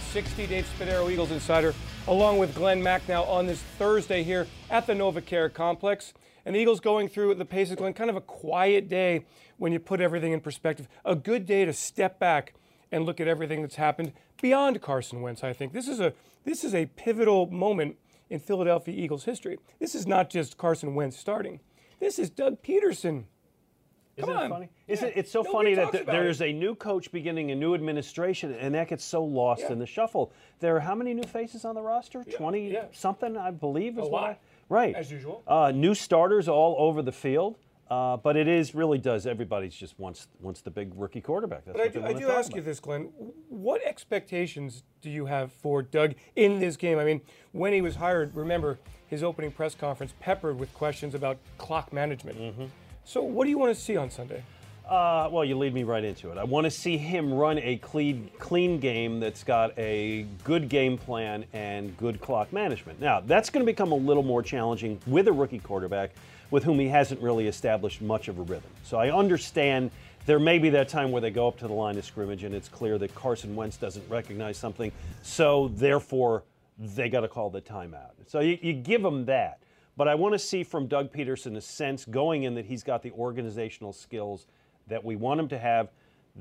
360. Dave Spadaro, Eagles Insider, along with Glen Macnow on this Thursday here at the NovaCare Complex. And the Eagles going through the paces, Glen, kind of a quiet day when you put everything in perspective. A good day to step back and look at everything that's happened beyond Carson Wentz, I think. This is a this is a pivotal moment in Philadelphia Eagles history. This is not just Carson Wentz starting. This is Doug Pederson isn't Come it on. funny? Isn't Yeah. it, it's so Nobody funny that talks th- about there's a new coach beginning a new administration, and that gets so lost Yeah. in the shuffle. There are how many new faces on the roster? Twenty yeah. something, I believe. Is A what lot. I- right. As usual. Uh, new starters all over the field. Uh, but it is really does everybody's just wants wants the big rookie quarterback. That's But I do, I do ask you this, Glen. What expectations do you have for Doug in this game? I mean, when he was hired, remember his opening press conference peppered with questions about clock management. Mm-hmm. So, what do you want to see on Sunday? Uh, well, you lead me right into it. I want to see him run a clean, clean game that's got a good game plan and good clock management. Now, that's going to become a little more challenging with a rookie quarterback with whom he hasn't really established much of a rhythm. So I understand there may be that time where they go up to the line of scrimmage and it's clear that Carson Wentz doesn't recognize something, so therefore they got to call the timeout. So you, you give them that. But I want to see from Doug Pederson a sense going in that he's got the organizational skills that we want him to have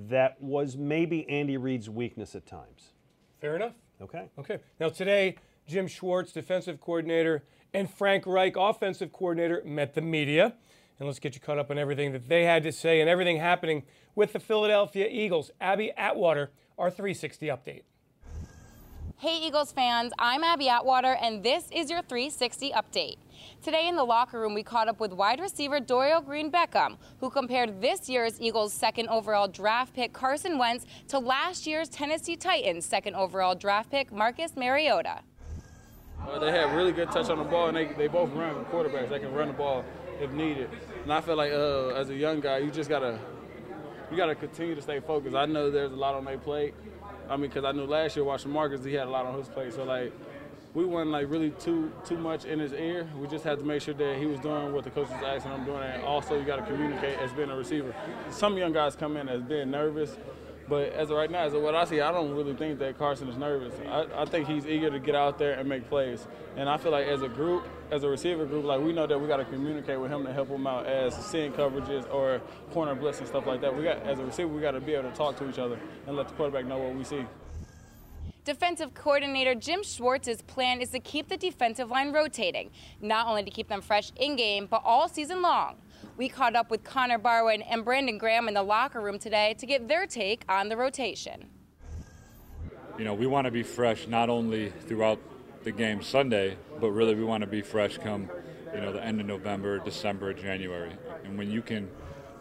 that was maybe Andy Reid's weakness at times. Fair enough. Okay. Okay. Now, today, Jim Schwartz, defensive coordinator, and Frank Reich, offensive coordinator, met the media. And let's get you caught up on everything that they had to say and everything happening with the Philadelphia Eagles. Abby Atwater, our 360 update. Hey Eagles fans, I'm Abby Atwater and this is your 360 update. Today in the locker room, we caught up with wide receiver Dorial Green Beckham, who compared this year's Eagles second overall draft pick Carson Wentz to last year's Tennessee Titans second overall draft pick Marcus Mariota. Uh, they have really good touch on the ball, and they, they both run quarterbacks. They can run the ball if needed. And I feel like uh, as a young guy, you just gotta you gotta continue to stay focused. I know there's a lot on their plate. I mean, because I knew last year watching Marcus, he had a lot on his plate. So like, we wasn't like really too too much in his ear. We just had to make sure that he was doing what the coach was asking him doing, and also you got to communicate as being a receiver. Some young guys come in as being nervous. But as of right now, as of what I see, I don't really think that Carson is nervous. I, I think he's eager to get out there and make plays. And I feel like as a group, as a receiver group, like we know that we got to communicate with him to help him out as seeing coverages or corner blitz and stuff like that. We got as a receiver, we got to be able to talk to each other and let the quarterback know what we see. Defensive coordinator Jim Schwartz's plan is to keep the defensive line rotating, not only to keep them fresh in game, but all season long. We caught up with Connor Barwin and Brandon Graham in the locker room today to get their take on the rotation. you know, we want to be fresh not only throughout the game Sunday, but really we want to be fresh come, you know, the end of November, December, January. And when you can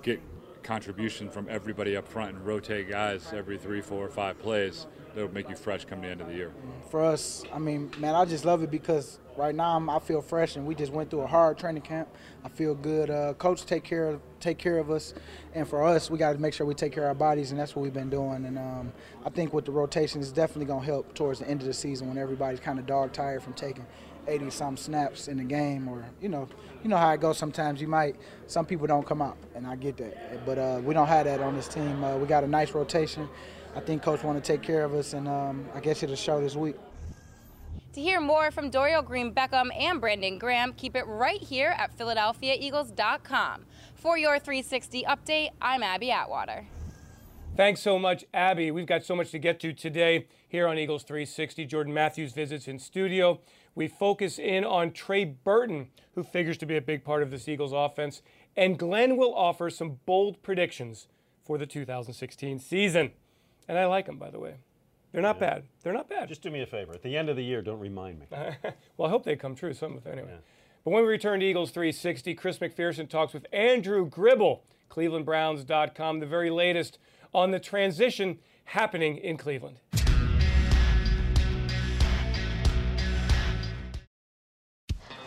get contribution from everybody up front and rotate guys every three, four, or five plays, that'll make you fresh come the end of the year. for us, I mean, man, I just love it because right now I'm, I feel fresh, and we just went through a hard training camp. I feel good. Uh, coach take care of take care of us, and for us, we got to make sure we take care of our bodies, and that's what we've been doing. And um, I think with the rotation, it's definitely gonna help towards the end of the season when everybody's kind of dog tired from taking 80 some snaps in the game, or you know, you know how it goes. Sometimes you might, some people don't come out, and I get that, but uh, we don't have that on this team. Uh, we got a nice rotation. I think coach want to take care of us, and um, I guess it'll show this week. To hear more from Dorial Green Beckham and Brandon Graham, keep it right here at PhiladelphiaEagles.com. For your 360 update, I'm Abby Atwater. Thanks so much, Abby. We've got so much to get to today here on Eagles 360. Jordan Matthews visits in studio. We focus in on Trey Burton, who figures to be a big part of this Eagles offense. And Glen will offer some bold predictions for the 2016 season. And I like them, by the way. They're not bad. They're not bad. Just do me a favor. At the end of the year, don't remind me. well, I hope they come true. Some of them, anyway. But when we return to Eagles 360, Chris McPherson talks with Andrew Gribble, ClevelandBrowns.com, the very latest on the transition happening in Cleveland.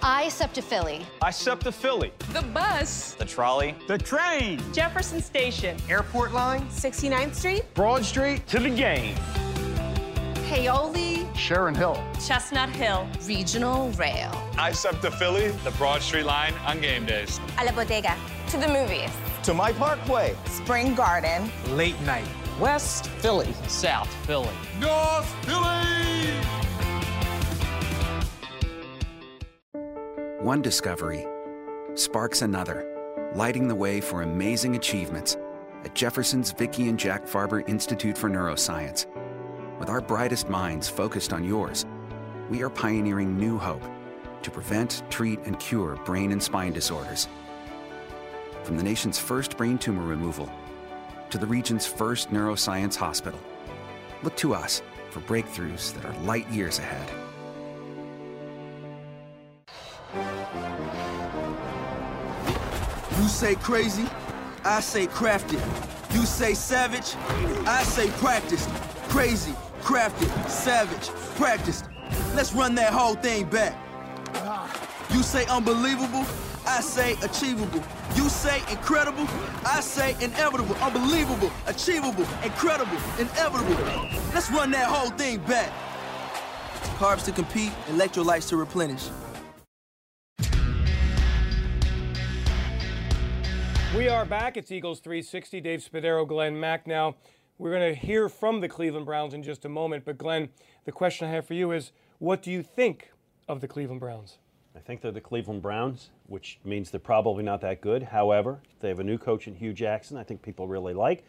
I SEPTA Philly. I SEPTA Philly. The bus. The trolley. The train. Jefferson Station. Airport line. 69th Street. Broad Street. To the game. Paoli. Sharon Hill. Chestnut Hill. Regional Rail. I SEPTA Philly. The Broad Street line on game days. A la bodega. To the movies. To my parkway. Spring Garden. Late night. West Philly. South Philly. North Philly! One discovery sparks another, lighting the way for amazing achievements at Jefferson's Vicki and Jack Farber Institute for Neuroscience. With our brightest minds focused on yours, we are pioneering new hope to prevent, treat, and cure brain and spine disorders. From the nation's first brain tumor removal to the region's first neuroscience hospital, look to us for breakthroughs that are light years ahead. You say crazy, I say crafted. You say savage, I say practiced. Crazy, crafted, savage, practiced. Let's run that whole thing back. You say unbelievable, I say achievable. You say incredible, I say inevitable. Unbelievable, achievable, incredible, inevitable. Let's run that whole thing back. Carbs to compete, electrolytes to replenish. We are back. It's Eagles 360. Dave Spadaro, Glen Macnow, we're going to hear from the Cleveland Browns in just a moment. But, Glen, the question I have for you is what do you think of the Cleveland Browns? I think they're the Cleveland Browns, which means they're probably not that good. However, they have a new coach in Hue Jackson, I think people really like.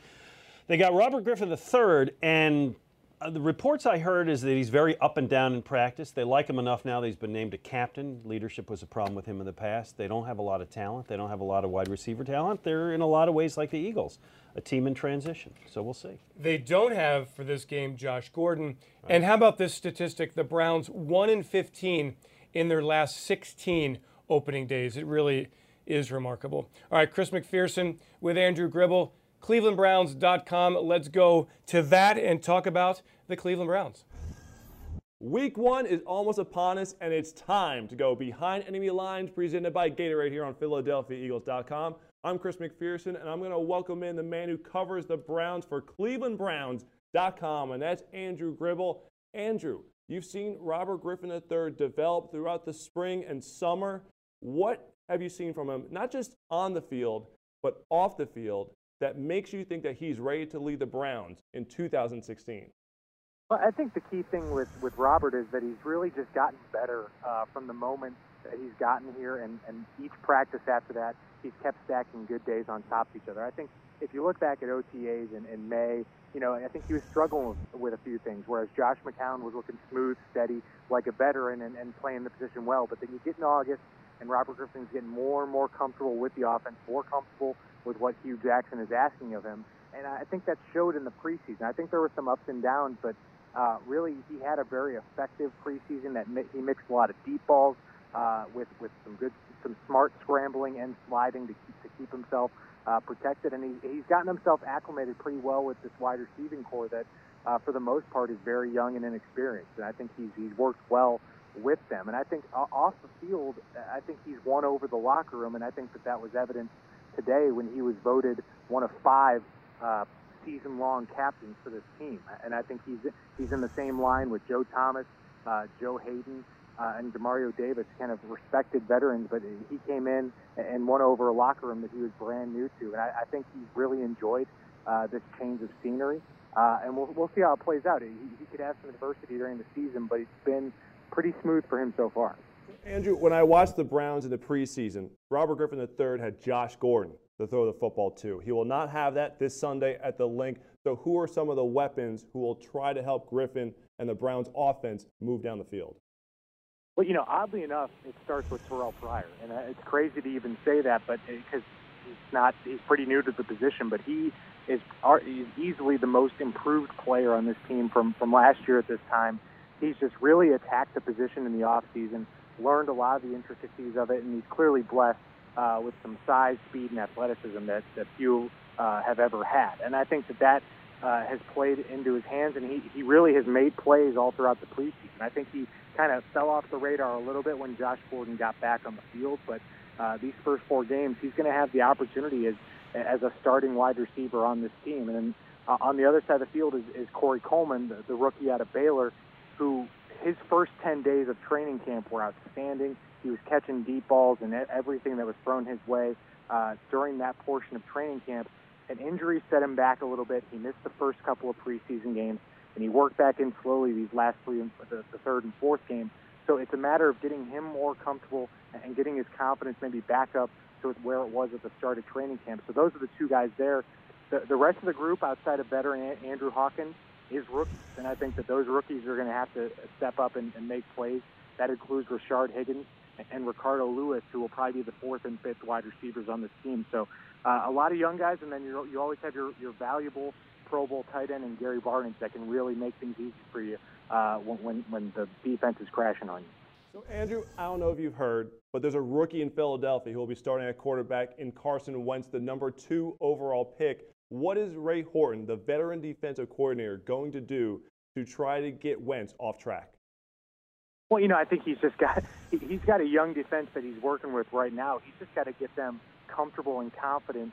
They got Robert Griffin III, and uh, the reports I heard is that he's very up and down in practice. They like him enough now that he's been named a captain. Leadership was a problem with him in the past. They don't have a lot of talent. They don't have a lot of wide receiver talent. They're in a lot of ways like the Eagles, a team in transition. So we'll see. They don't have for this game Josh Gordon. Right. And how about this statistic? The Browns 1 in 15 in their last 16 opening days. It really is remarkable. All right, Chris McPherson with Andrew Gribble, clevelandbrowns.com. Let's go to that and talk about the Cleveland Browns. Week one is almost upon us, and it's time to go behind enemy lines, presented by Gatorade here on PhiladelphiaEagles.com. I'm Chris McPherson, and I'm going to welcome in the man who covers the Browns for ClevelandBrowns.com, and that's Andrew Gribble. Andrew, You've seen Robert Griffin III develop throughout the spring and summer. What have you seen from him, not just on the field, but off the field, that makes you think that he's ready to lead the Browns in 2016? Well, I think the key thing with, with Robert is that he's really just gotten better uh, from the moment that he's gotten here, and, and each practice after that, he's kept stacking good days on top of each other. I think if you look back at OTAs in, in May, you know, I think he was struggling with, a few things, whereas Josh McCown was looking smooth, steady, like a veteran and, and playing the position well. But then you get in August, and Robert Griffin's getting more and more comfortable with the offense, more comfortable with what Hue Jackson is asking of him. And I think that showed in the preseason. I think there were some ups and downs, but uh, really he had a very effective preseason that mi- he mixed a lot of deep balls uh, with, with some good, some smart scrambling and sliding to keep, to keep himself uh, protected, and he, he's gotten himself acclimated pretty well with this wide receiving corps that, uh, for the most part, is very young and inexperienced. And I think he's he's worked well with them. And I think uh, off the field, I think he's won over the locker room, and I think that that was evident today when he was voted one of five uh, season-long captains for this team. And I think he's he's in the same line with Joe Thomas, uh, Joe Haden, uh, and Demario Davis, kind of respected veterans, but he came in and won over a locker room that he was brand new to. And I, I think he really enjoyed uh, this change of scenery. Uh, and we'll, we'll see how it plays out. He, he could have some adversity during the season, but it's been pretty smooth for him so far. Andrew, when I watched the Browns in the preseason, Robert Griffin III had Josh Gordon to throw the football to. He will not have that this Sunday at the Linc. So, who are some of the weapons who will try to help Griffin and the Browns offense move down the field? Well, you know, oddly enough, it starts with Terrelle Pryor, and uh, it's crazy to even say that, but because he's not, he's pretty new to the position, but he is easily the most improved player on this team from from last year at this time. He's just really attacked the position in the off season, learned a lot of the intricacies of it, and he's clearly blessed uh, with some size, speed, and athleticism that that few uh, have ever had. And I think that that uh, has played into his hands, and he he really has made plays all throughout the preseason. I think he kind of fell off the radar a little bit when Josh Gordon got back on the field. But uh, these first four games, he's going to have the opportunity as as a starting wide receiver on this team. And then uh, on the other side of the field is, is Corey Coleman, the, the rookie out of Baylor, who his first 10 days of training camp were outstanding. He was catching deep balls and everything that was thrown his way uh, during that portion of training camp. an injury set him back a little bit. He missed the first couple of preseason games, and he worked back in slowly these last three, the, the third and fourth game. So it's a matter of getting him more comfortable and getting his confidence maybe back up to where it was at the start of training camp. So those are the two guys there. The, the rest of the group outside of veteran Andrew Hawkins is rookies, and I think that those rookies are going to have to step up and, and make plays. That includes Rashard Higgins and Ricardo Louis, who will probably be the fourth and fifth wide receivers on this team. So uh, a lot of young guys, and then you you always have your, your valuable Pro Bowl tight end and Gary Barnidge that can really make things easy for you uh, when, when the defense is crashing on you. So, Andrew, I don't know if you've heard, but there's a rookie in Philadelphia who will be starting at quarterback in Carson Wentz, the number two overall pick. What is Ray Horton, the veteran defensive coordinator, going to do to try to get Wentz off track? Well, you know, I think he's just got he's got a young defense that he's working with right now. He's just got to get them comfortable and confident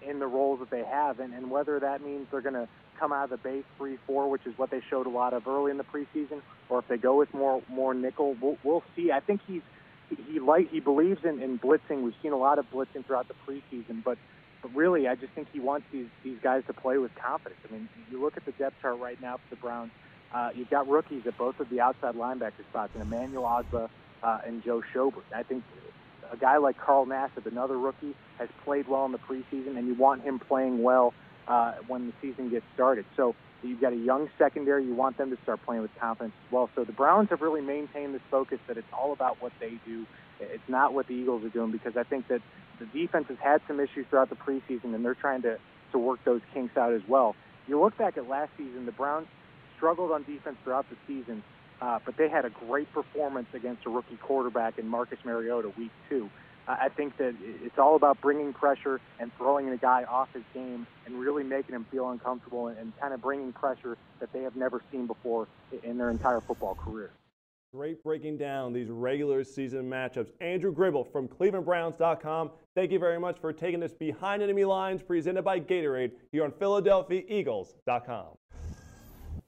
in the roles that they have, and, and whether that means they're going to come out of the base three four, which is what they showed a lot of early in the preseason, or if they go with more more nickel, we'll, we'll see. I think he's he like he believes in, in blitzing. We've seen a lot of blitzing throughout the preseason, but but really, I just think he wants these these guys to play with confidence. I mean, you look at the depth chart right now for the Browns. Uh, you've got rookies at both of the outside linebacker spots, and Emmanuel Ogbah uh, and Joe Schobert. I think a guy like Carl Nassib, another rookie, has played well in the preseason, and you want him playing well uh, when the season gets started. So you've got a young secondary. You want them to start playing with confidence as well. So the Browns have really maintained this focus that it's all about what they do. It's not what the Eagles are doing because I think that the defense has had some issues throughout the preseason, and they're trying to, to work those kinks out as well. You look back at last season, the Browns struggled on defense throughout the season, uh, but they had a great performance against a rookie quarterback in Marcus Mariota week two. Uh, I think that it's all about bringing pressure and throwing a guy off his game and really making him feel uncomfortable and, and kind of bringing pressure that they have never seen before in their entire football career. Great breaking down these regular season matchups. Andrew Gribble from ClevelandBrowns.com. Thank you very much for taking us behind enemy lines presented by Gatorade here on PhiladelphiaEagles.com.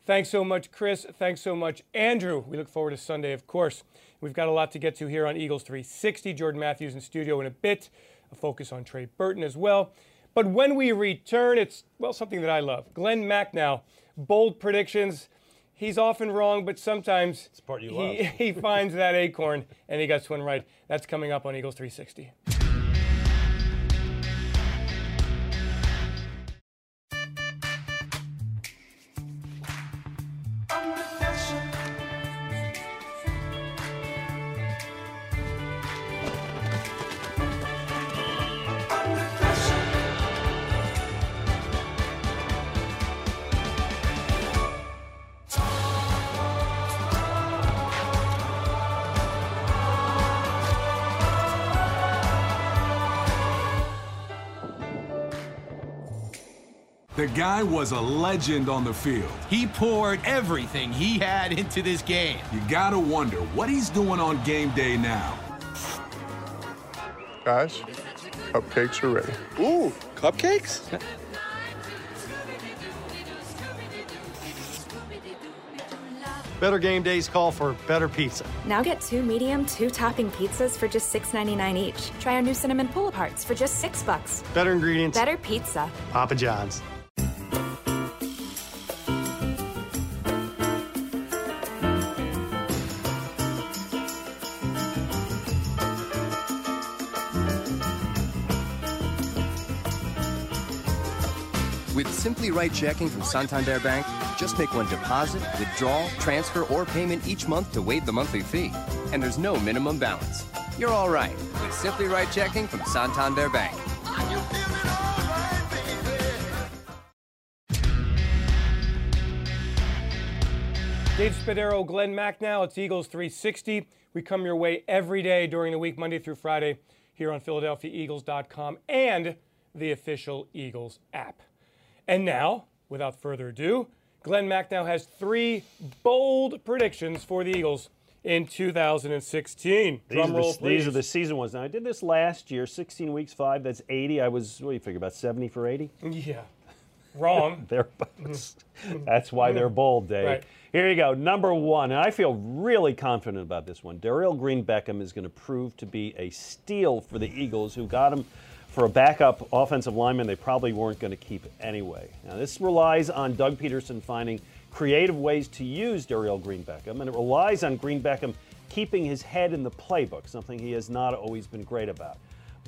Thanks so much, Chris. Thanks so much, Andrew. We look forward to Sunday, of course. We've got a lot to get to here on Eagles 360. Jordan Matthews in studio in a bit, a focus on Trey Burton as well. But when we return, it's, well, something that I love. Glen Macnow, bold predictions. He's often wrong, but sometimes he, he finds that acorn and he gets one right. That's coming up on Eagles 360. The guy was a legend on the field. He poured everything he had into this game. You gotta wonder what he's doing on game day now. Guys, cupcakes are ready. Ooh, cupcakes? Better game days call for better pizza. Now get two medium, two topping pizzas for just $6.99 each. Try our new cinnamon pull aparts for just six bucks. Better ingredients. Better pizza. Papa John's. Simply Right checking from Santander Bank, just make one deposit, withdrawal, transfer, or payment each month to waive the monthly fee. And there's no minimum balance. You're all right with Simply Right checking from Santander Bank. Dave Spadaro, Glen Macnow. It's Eagles 360. We come your way every day during the week, Monday through Friday, here on PhiladelphiaEagles.com and the official Eagles app. And now, without further ado, Glen Macnow has three bold predictions for the Eagles in 2016. These, Drum are the, these are the season ones. Now, I did this last year, 16 weeks, five. That's 80. I was, what do you figure, about 70 for 80? Yeah. Wrong. Thereabouts. That's why they're bold, Dave. Right. Here you go. Number one, and I feel really confident about this one. Dorial Green Beckham is going to prove to be a steal for the Eagles, who got him for a backup offensive lineman they probably weren't going to keep anyway. Now, this relies on Doug Pederson finding creative ways to use Dorial Green Beckham, and it relies on Green Beckham keeping his head in the playbook, something he has not always been great about.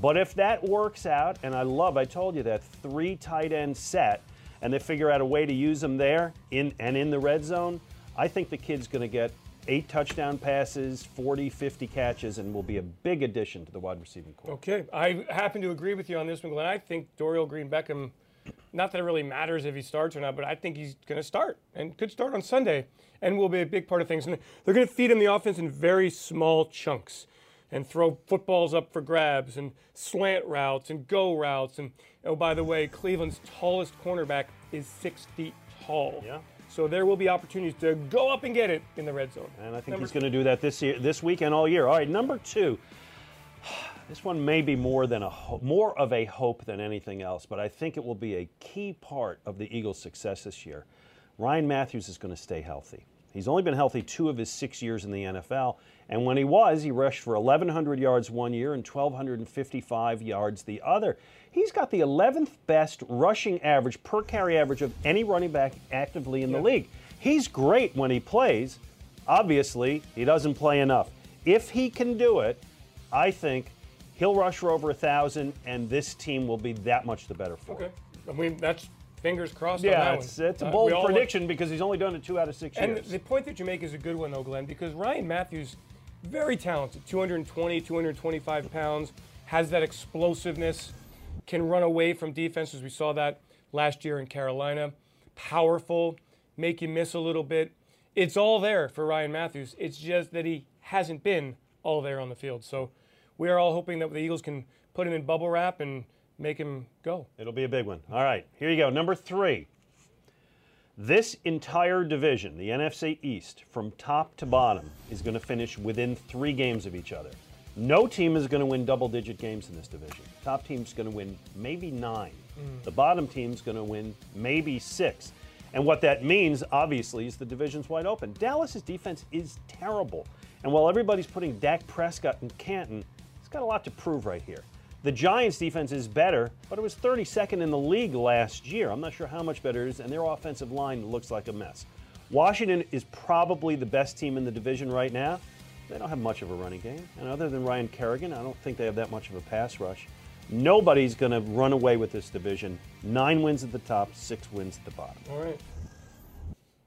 But if that works out, and I love, I told you that three tight end set, and they figure out a way to use them there in and in the red zone, I think the kid's going to get eight touchdown passes, 40, 50 catches, and will be a big addition to the wide receiving corps. Okay, I happen to agree with you on this one, Glen. I think Dorial Green Beckham, not that it really matters if he starts or not, but I think he's going to start and could start on Sunday and will be a big part of things. And they're going to feed him the offense in very small chunks and throw footballs up for grabs and slant routes and go routes. And oh, by the way, Cleveland's tallest cornerback is six feet tall. Yeah. So there will be opportunities to go up and get it in the red zone. And I think Number he's going to do that this year, this week and all year. All right, number two. This one may be more than a ho- more of a hope than anything else, but I think it will be a key part of the Eagles' success this year. Ryan Mathews is going to stay healthy. He's only been healthy two of his six years in the NFL, and when he was, he rushed for 1,100 yards one year and 1,255 yards the other. He's got the 11th best rushing average per carry average of any running back actively in the league. He's great when he plays. Obviously, he doesn't play enough. If he can do it, I think he'll rush for over a thousand, and this team will be that much the better for. Okay. it. I mean, that's fingers crossed on Yeah, that it's, it's a Uh, bold want- prediction because he's only done it two out of six And years. the point that you make is a good one, though, Glen, because Ryan Mathews, very talented, 220, 225 pounds, has that explosiveness, can run away from defenses. We saw that last year in Carolina. Powerful, make you miss a little bit. It's all there for Ryan Mathews. It's just that he hasn't been all there on the field. So we are all hoping that the Eagles can put him in bubble wrap and make him go. It'll be a big one. All right, here you go. Number three. This entire division, the NFC East, from top to bottom, is going to finish within three games of each other. No team is going to win double digit games in this division. Top team's going to win maybe nine. Mm. The bottom team's going to win maybe six. And what that means, obviously, is the division's wide open. Dallas's defense is terrible. And while everybody's putting Dak Prescott in Canton, he's got a lot to prove right here. The Giants' defense is better, but it was 32nd in the league last year. I'm not sure how much better it is, and their offensive line looks like a mess. Washington is probably the best team in the division right now. They don't have much of a running game, and other than Ryan Kerrigan, I don't think they have that much of a pass rush. Nobody's going to run away with this division. Nine wins at the top, six wins at the bottom. All right.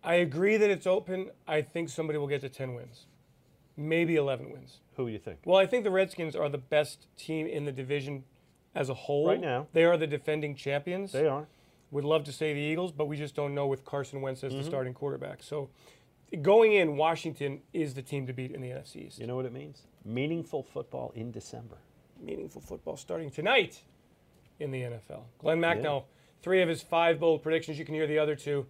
I agree that it's open. I think somebody will get to 10 wins, maybe 11 wins. Who do you think? Well, I think the Redskins are the best team in the division as a whole. Right now. They are the defending champions. They are. Would love to say the Eagles, but we just don't know with Carson Wentz as Mhm. the starting quarterback. So going in, Washington is the team to beat in the NFC East. You know what it means? Meaningful football in December. Meaningful football starting tonight in the NFL. Glen Yeah. Macnow, three of his five bold predictions. You can hear the other two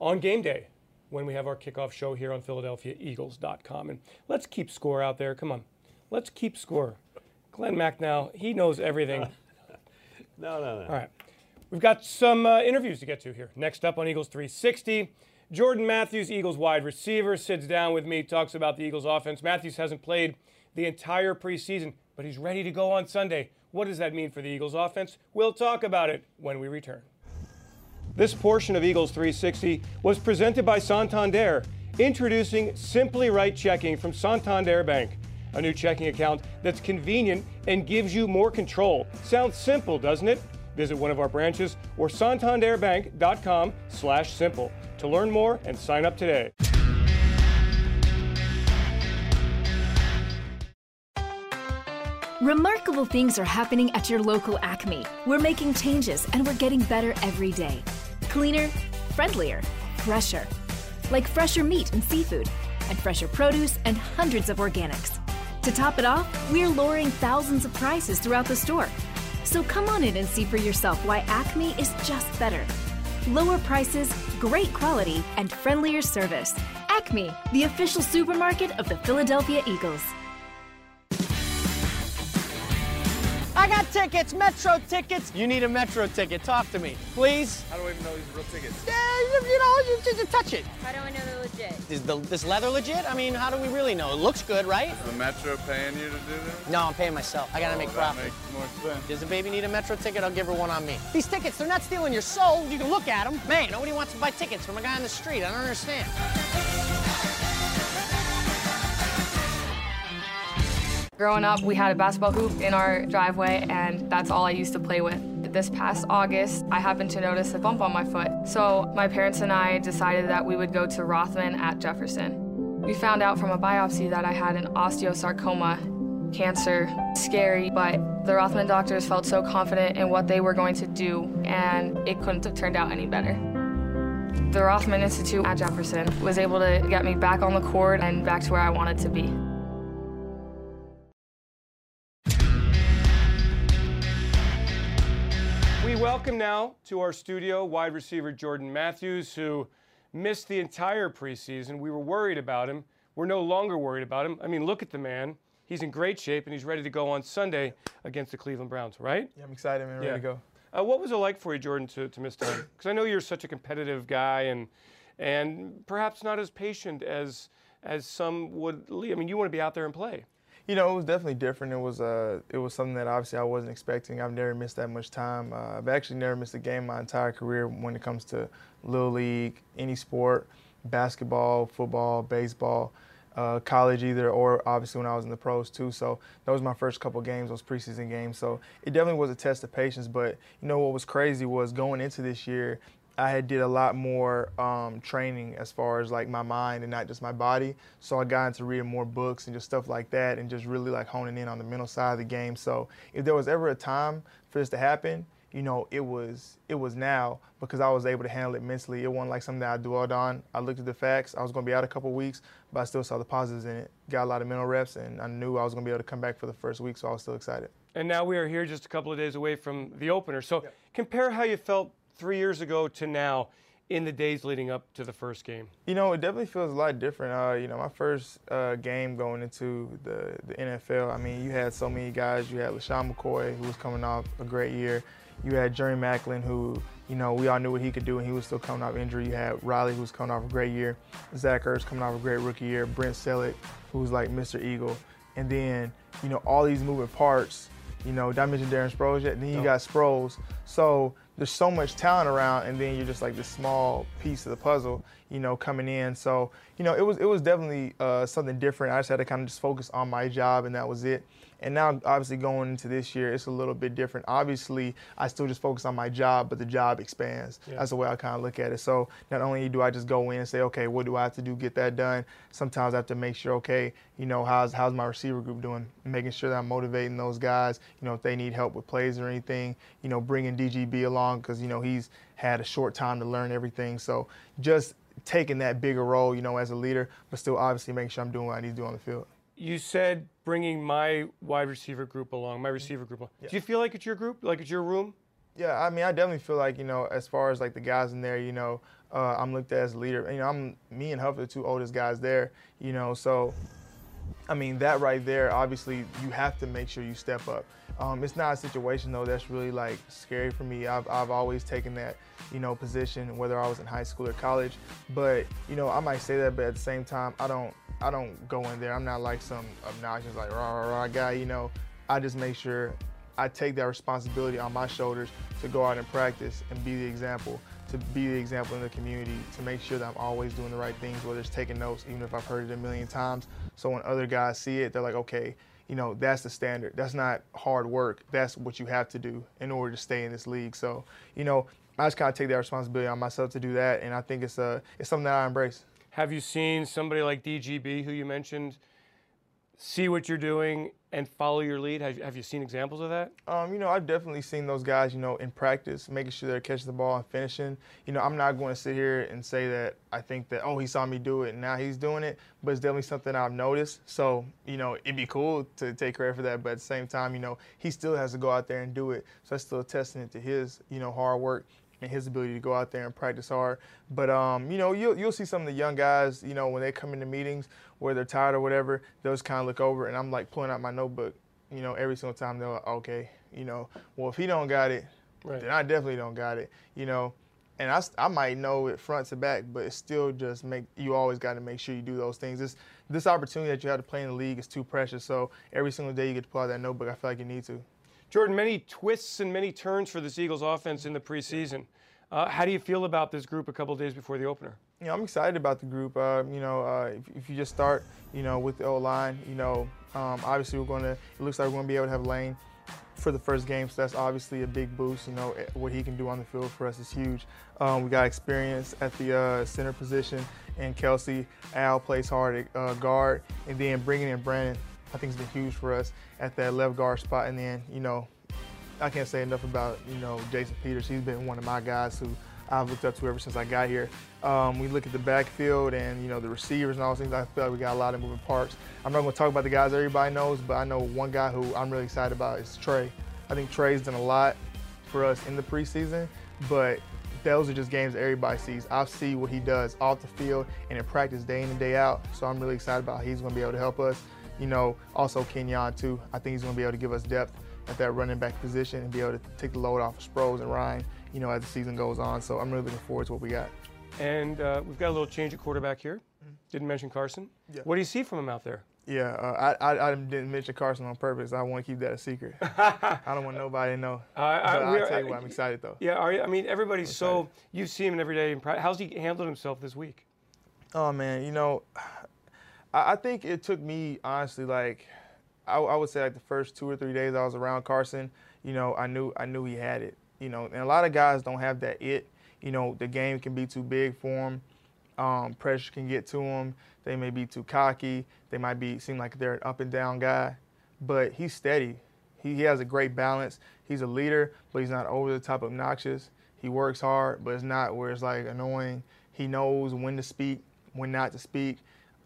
on game day when we have our kickoff show here on PhiladelphiaEagles.com. And let's keep score out there. Come on. Let's keep score. Glen Macnow, he knows everything. No, no, no. All right. We've got some uh, interviews to get to here. Next up on Eagles 360, Jordan Matthews, Eagles wide receiver, sits down with me, talks about the Eagles offense. Matthews hasn't played the entire preseason, but he's ready to go on Sunday. What does that mean for the Eagles offense? We'll talk about it when we return. This portion of Eagles 360 was presented by Santander, introducing Simply Right Checking from Santander Bank, a new checking account that's convenient and gives you more control. Sounds simple, doesn't it? Visit one of our branches or santanderbank.com slash simple to learn more and sign up today. Remarkable things are happening at your local Acme. We're making changes and we're getting better every day. Cleaner, friendlier, fresher. Like fresher meat and seafood, and fresher produce and hundreds of organics. To top it off, we're lowering thousands of prices throughout the store. So come on in and see for yourself why Acme is just better. Lower prices, great quality, and friendlier service. Acme, the official supermarket of the Philadelphia Eagles. Back got tickets, Metro tickets. You need a Metro ticket. Talk to me, please. How do we even know these are real tickets? Yeah, you, you know, you just touch it. How do I know they're legit? Is the, this leather legit? I mean, how do we really know? It looks good, right? Is the Metro paying you to do this? No, I'm paying myself. I gotta Oh, make that profit. makes more sense. Does the baby need a Metro ticket? I'll give her one on me. These tickets, they're not stealing your soul. You can look at them. Man, nobody wants to buy tickets from a guy on the street. I don't understand. Growing up, we had a basketball hoop in our driveway, and that's all I used to play with. This past August, I happened to notice a bump on my foot. So my parents and I decided that we would go to Rothman at Jefferson. We found out from a biopsy that I had an osteosarcoma, cancer. Scary, but the Rothman doctors felt so confident in what they were going to do, and it couldn't have turned out any better. The Rothman Institute at Jefferson was able to get me back on the court and back to where I wanted to be. Welcome now to our studio wide receiver Jordan Matthews, who missed the entire preseason. We were worried about him. We're no longer worried about him. I mean, look at the man. He's in great shape and he's ready to go on Sunday against the Cleveland Browns, right? Yeah, I'm excited, man. Ready to go. Uh, what was it like for you, Jordan, to, to miss time? Because I know you're such a competitive guy and and perhaps not as patient as as some would. I mean, you want to be out there and play. You know, it was definitely different. It was uh, it was something that obviously I wasn't expecting. I've never missed that much time. Uh, I've actually never missed a game my entire career when it comes to little league, any sport, basketball, football, baseball, uh, college either, or obviously when I was in the pros too. So that was my first couple games, those preseason games. So it definitely was a test of patience. But you know what was crazy was going into this year. I had did a lot more um, training as far as like my mind and not just my body. So I got into reading more books and just stuff like that, and just really like honing in on the mental side of the game. So if there was ever a time for this to happen, you know, it was it was now because I was able to handle it mentally. It wasn't like something that I dwelled on. I looked at the facts. I was going to be out a couple weeks, but I still saw the positives in it. Got a lot of mental reps, and I knew I was going to be able to come back for the first week, so I was still excited. And now we are here just a couple of days away from the opener. So compare how you felt three years ago to now in the days leading up to the first game. You know, it definitely feels a lot different. Uh, you know, my first uh, game going into the, the NFL, I mean, you had so many guys. You had LeSean McCoy, who was coming off a great year. You had Jerry Maclin, who, you know, we all knew what he could do, and he was still coming off injury. You had Riley, who was coming off a great year. Zach Ertz coming off a great rookie year. Brent Celek, who was like Mr. Eagle. And then, you know, all these moving parts. You know, did I mention Darren Sproles yet? And then you No. got Sproles. So there's so much talent around, and then you're just like this small piece of the puzzle, you know, coming in. So you know, it was it was definitely uh, something different. I just had to kind of just focus on my job, and that was it. And now, obviously, going into this year, it's a little bit different. Obviously, I still just focus on my job, but the job expands. Yeah. That's the way I kind of look at it. So not only do I just go in and say, okay, what do I have to do to get that done? Sometimes I have to make sure, okay, you know, how's how's my receiver group doing? Making sure that I'm motivating those guys. You know, if they need help with plays or anything, you know, bringing DGB along because you know he's had a short time to learn everything. So just taking that bigger role, you know, as a leader, but still obviously making sure I'm doing what I need to do on the field. You said bringing my wide receiver group along, my receiver group. Along. Do you feel like it's your group, like it's your room? Yeah, I mean, I definitely feel like you know, as far as like the guys in there, you know, uh, I'm looked at as a leader. You know, I'm me and Huff are the two oldest guys there. You know, so I mean that right there. Obviously, you have to make sure you step up. Um, it's not a situation though that's really like scary for me. I've, I've always taken that you know position, whether I was in high school or college. But you know, I might say that, but at the same time, I don't I don't go in there. I'm not like some obnoxious like rah rah rah guy. You know, I just make sure I take that responsibility on my shoulders to go out and practice and be the example, to be the example in the community, to make sure that I'm always doing the right things, whether it's taking notes, even if I've heard it a million times. So when other guys see it, they're like, okay, you know, that's the standard. That's not hard work. That's what you have to do in order to stay in this league. So, you know, I just kind of take that responsibility on myself to do that, and I think it's uh, it's something that I embrace. Have you seen somebody like DGB, who you mentioned, see what you're doing and follow your lead? Have, have you seen examples of that? Um, you know, I've definitely seen those guys, you know, in practice, making sure they're catching the ball and finishing. You know, I'm not going to sit here and say that I think that, oh, he saw me do it and now he's doing it, but it's definitely something I've noticed. So, you know, it'd be cool to take credit for that, but at the same time, you know, he still has to go out there and do it. So that's still a testament to his, you know, hard work and his ability to go out there and practice hard. But um, you know, you'll you'll see some of the young guys, you know, when they come into meetings where they're tired or whatever, they'll just kind of look over, and I'm like pulling out my notebook, you know, every single time they're like, okay, You know, well if he don't got it, Right. then I definitely don't got it. You know, and I, I might know it front to back, but it's still just make you always got to make sure you do those things. This this opportunity that you have to play in the league is too precious. So every single day you get to pull out that notebook, I feel like you need to. Jordan, many twists and many turns for this Eagles offense in the preseason. Uh, how do you feel about this group a couple days before the opener? You know, I'm excited about the group. Uh, you know, uh, if, if you just start, you know, with the O line, you know, um, obviously we're going to. It looks like we're going to be able to have Lane for the first game, so that's obviously a big boost. You know, eh, what he can do on the field for us is huge. Um, we got experience at the uh, center position, and Kelce Al plays hard at uh, guard, and then bringing in Brandon, I think it's been huge for us at that left guard spot, and then you know, I can't say enough about you know Jason Peters. He's been one of my guys who I've looked up to ever since I got here. Um, we look at the backfield and you know the receivers and all those things. I feel like we got a lot of moving parts. I'm not going to talk about the guys everybody knows, but I know one guy who I'm really excited about is Trey. I think Trey's done a lot for us in the preseason, but those are just games that everybody sees. I see what he does off the field and in practice day in and day out. So I'm really excited about how he's going to be able to help us. You know, also Kenyon too. I think he's going to be able to give us depth at that running back position and be able to take the load off of Sproles and Ryan, you know, as the season goes on. So I'm really looking forward to what we got. And uh, we've got a little change at quarterback here. Didn't mention Carson. Mm-hmm. Yeah. What do you see from him out there? Yeah, uh, I, I I didn't mention Carson on purpose. I want to keep that a secret. I don't want nobody to know. Uh, I, will tell you what, I'm excited though. Yeah, are you, I mean, everybody's so, you see him every day. In How's he handled himself this week? Oh man, you know, I, I think it took me honestly like I, I would say like the first two or three days I was around Carson. You know, I knew I knew he had it. You know, and a lot of guys don't have that it. You know, the game can be too big for him. Um, pressure can get to them. They may be too cocky. They might be seem like they're an up and down guy, but he's steady. He, he has a great balance. He's a leader, but he's not over the top obnoxious. He works hard, but it's not where it's like annoying. He knows when to speak, when not to speak.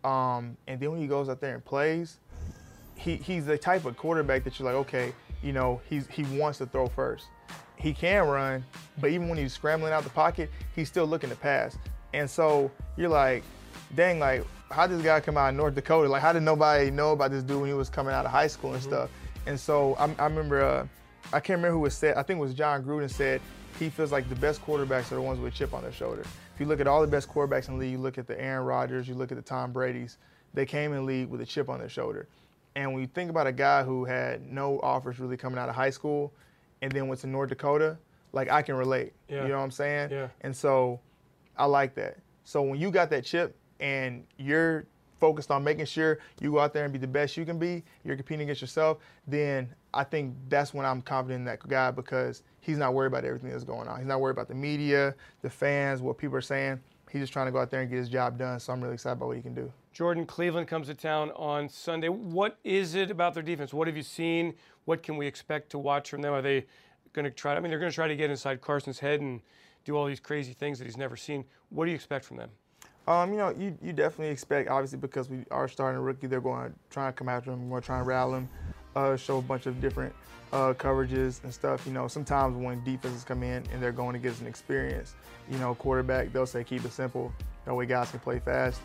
Um, and then when he goes out there and plays, he, he's the type of quarterback that you're like, okay, you know, he's, he wants to throw first. He can run, but even when he's scrambling out the pocket, he's still looking to pass. And so you're like, dang, like, how did this guy come out of North Dakota? Like, how did nobody know about this dude when he was coming out of high school and stuff? And so I, I remember, uh, I can't remember who was said, I think it was Jon Gruden said, he feels like the best quarterbacks are the ones with a chip on their shoulder. If you look at all the best quarterbacks in the league, you look at the Aaron Rodgers, you look at the Tom Brady's, they came in the league with a chip on their shoulder. And when you think about a guy who had no offers really coming out of high school and then went to North Dakota, like I can relate. Yeah. You know what I'm saying? Yeah. And so I like that. So when you got that chip and you're focused on making sure you go out there and be the best you can be, you're competing against yourself, then I think that's when I'm confident in that guy because he's not worried about everything that's going on. He's not worried about the media, the fans, what people are saying. He's just trying to go out there and get his job done. So I'm really excited about what he can do. Jordan, Cleveland comes to town on Sunday. What is it about their defense? What have you seen? What can we expect to watch from them? Are they going to try? I mean, they're going to try to get inside Carson's head and do all these crazy things that he's never seen. What do you expect from them? Um, you know, you, you definitely expect, obviously, because we are starting a rookie, they're going to try and come after him. We're going to try and rally him, uh, show a bunch of different uh, coverages and stuff. You know, sometimes when defenses come in and they're going against an experienced, you know, quarterback, they'll say keep it simple. That way guys can play fast.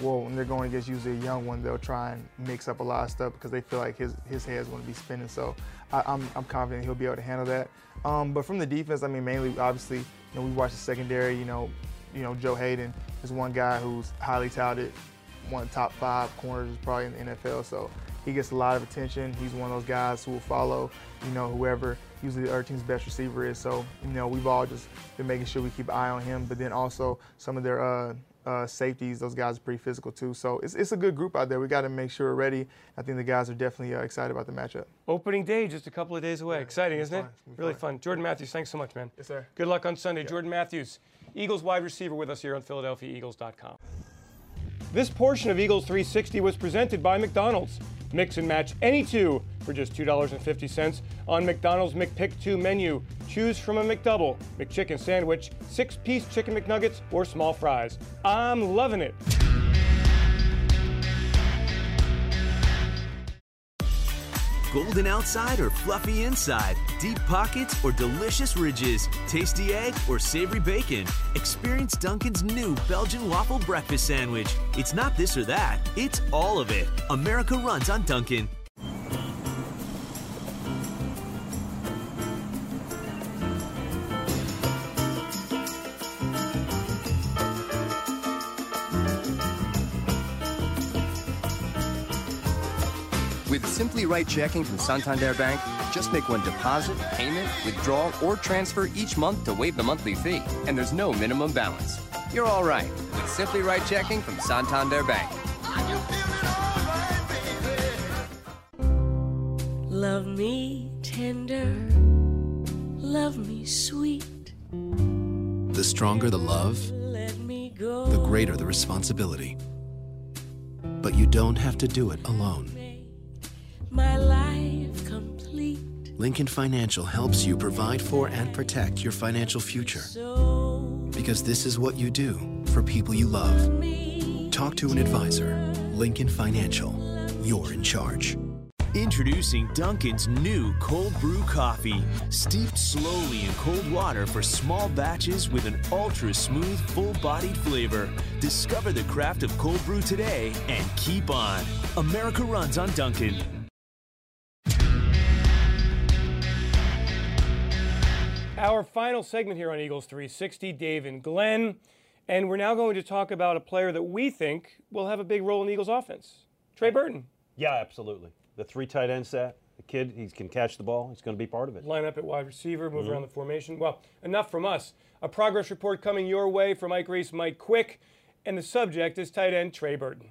Well, when they're going against usually a young one, they'll try and mix up a lot of stuff because they feel like his, his head's going to be spinning. So I, I'm, I'm confident he'll be able to handle that. Um, but from the defense, I mean, mainly, obviously, you know, we watch the secondary, you know, you know, Joe Haden is one guy who's highly touted, one of the top five corners probably in the NFL. So he gets a lot of attention. He's one of those guys who will follow, you know, whoever usually the other team's best receiver is. So, you know, we've all just been making sure we keep an eye on him. But then also some of their uh, uh, safeties, those guys are pretty physical too. So it's, it's a good group out there. We got to make sure we're ready. I think the guys are definitely uh, excited about the matchup. Opening day, just a couple of days away. Exciting, isn't fun. it? It's gonna be Really fun. fun. Jordan Matthews, thanks so much, man. Yes, sir. Good luck on Sunday. Jordan Matthews, Eagles wide receiver with us here on PhiladelphiaEagles.com. This portion of Eagles 360 was presented by McDonald's. Mix and match any two for just $2.50 on McDonald's McPick 2 menu. Choose from a McDouble, McChicken sandwich, six piece chicken McNuggets, or small fries. I'm loving it. Golden outside or fluffy inside, deep pockets or delicious ridges, tasty egg or savory bacon. Experience Dunkin's new Belgian waffle breakfast sandwich. It's not this or that, it's all of it. America runs on Dunkin'. With Simply Right checking from Santander Bank, just make one deposit, payment, withdrawal, or transfer each month to waive the monthly fee, and there's no minimum balance. You're all right with Simply Right checking from Santander Bank. Love me tender, love me sweet. The stronger the love, Let me go. the greater the responsibility. But you don't have to do it alone. Lincoln Financial helps you provide for and protect your financial future. Because this is what you do for people you love. Talk to an advisor. Lincoln Financial. You're in charge. Introducing Dunkin's new cold brew coffee, steeped slowly in cold water for small batches with an ultra smooth, full bodied flavor. Discover the craft of cold brew today and keep on. America runs on Dunkin'. Our final segment here on Eagles 360, Dave and Glen. And we're now going to talk about a player that we think will have a big role in the Eagles offense Trey Burton. Yeah, absolutely. The three tight end set, the kid, he can catch the ball. He's going to be part of it. Line up at wide receiver, move Mhm. around the formation. Well, enough from us. A progress report coming your way from Ike Reese, Mike Quick, and the subject is tight end Trey Burton.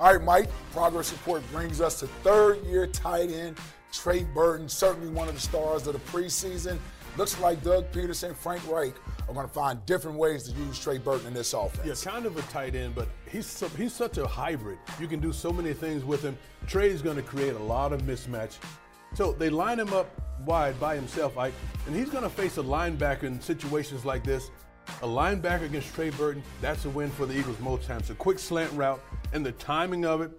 All right, Mike, progress report brings us to third year tight end Trey Burton, certainly one of the stars of the preseason. Looks like Doug Pederson, Frank Reich are going to find different ways to use Trey Burton in this offense. Yeah, kind of a tight end, but he's so, he's such a hybrid. You can do so many things with him. Trey's going to create a lot of mismatch. So they line him up wide by himself, Ike, and he's going to face a linebacker in situations like this. A linebacker against Trey Burton, that's a win for the Eagles most times. A quick slant route and the timing of it.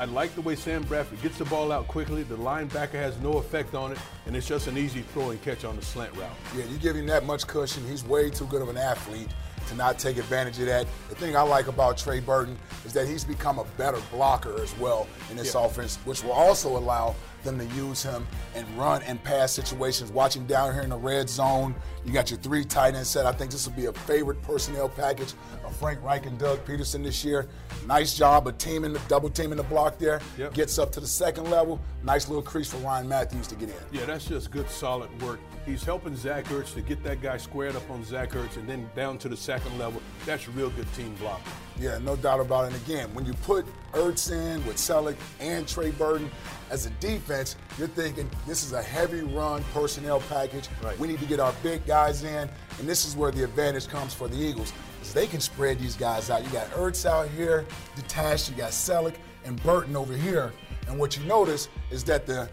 I like the way Sam Bradford gets the ball out quickly. The linebacker has no effect on it, and it's just an easy throw and catch on the slant route. Yeah, you give him that much cushion. He's way too good of an athlete to not take advantage of that. The thing I like about Trey Burton is that he's become a better blocker as well in this Yeah. offense, which will also allow them to use him and run and pass situations. Watching down here in the red zone, you got your three tight end set. I think this will be a favorite personnel package of Frank Reich and Doug Pederson this year. Nice job of teaming, the double teaming the block there. Yep. Gets up to the second level. Nice little crease for Ryan Mathews to get in. Yeah, that's just good, solid work. He's helping Zach Ertz to get that guy squared up on Zach Ertz and then down to the second level. That's real good team blocking. Yeah, no doubt about it. And again, when you put Ertz in with Celek and Trey Burton as a defense, you're thinking this is a heavy run personnel package. Right. We need to get our big guys in, and this is where the advantage comes for the Eagles. Is they can spread these guys out. You got Ertz out here, detached. You got Celek and Burton over here. And what you notice is that the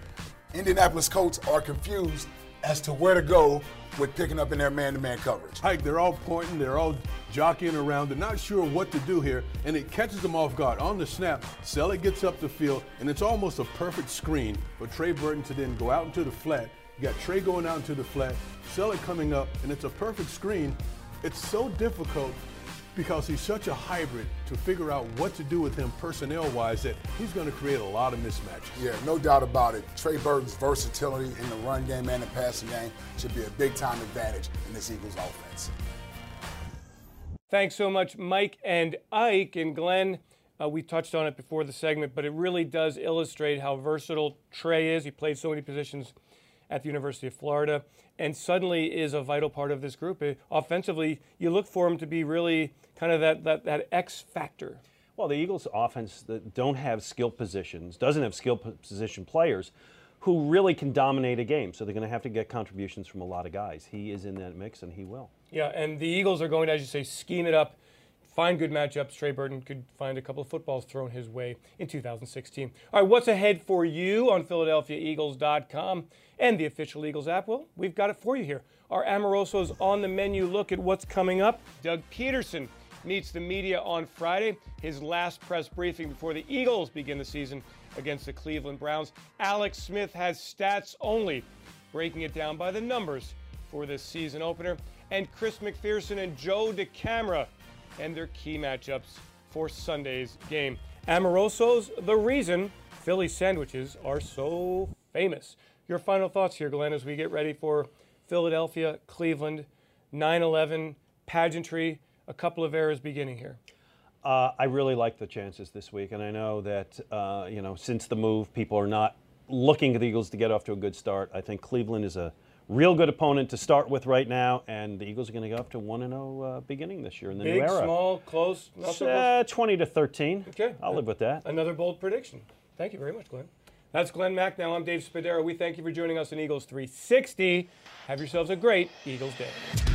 Indianapolis Colts are confused as to where to go with picking up in their man-to-man coverage. Hike, they're all pointing, they're all jockeying around, they're not sure what to do here, and it catches them off guard. On the snap, Celek gets up the field, and it's almost a perfect screen for Trey Burton to then go out into the flat. You got Trey going out into the flat, Celek coming up, and it's a perfect screen. It's so difficult because he's such a hybrid to figure out what to do with him personnel-wise that he's going to create a lot of mismatches. Yeah, no doubt about it. Trey Burton's versatility in the run game and the passing game should be a big time advantage in this Eagles offense. Thanks so much, Mike and Ike and Glen. Uh, we touched on it before the segment, but it really does illustrate how versatile Trey is. He played so many positions at the University of Florida and suddenly is a vital part of this group. Uh, offensively, you look for him to be really kind of that, that, that X factor. Well, the Eagles' offense that don't have skill positions, doesn't have skill position players who really can dominate a game. So they're going to have to get contributions from a lot of guys. He is in that mix, and he will. Yeah, and the Eagles are going to, as you say, scheme it up, find good matchups. Trey Burton could find a couple of footballs thrown his way in 2016. All right, what's ahead for you on PhiladelphiaEagles.com and the official Eagles app? Well, we've got it for you here. Our Amoroso's on the menu. Look at what's coming up. Doug Pederson meets the media on Friday, his last press briefing before the Eagles begin the season against the Cleveland Browns. Alex Smith has stats only, breaking it down by the numbers for this season opener. And Chris McPherson and Joe DeCamara and their key matchups for Sunday's game. Amoroso's the reason Philly sandwiches are so famous. Your final thoughts here, Glen, as we get ready for Philadelphia, Cleveland, 9 11, pageantry, a couple of eras beginning here. Uh, I really like the chances this week, and I know that uh, you know since the move, people are not looking at the Eagles to get off to a good start. I think Cleveland is a real good opponent to start with right now, and the Eagles are going to go up to one and zero uh, beginning this year in the Big, new era. small, close, Uh. Twenty to thirteen. Okay, I'll live with that. Another bold prediction. Thank you very much, Glen. That's Glen Macnow. I'm Dave Spadaro. We thank you for joining us in Eagles 360. Have yourselves a great Eagles day.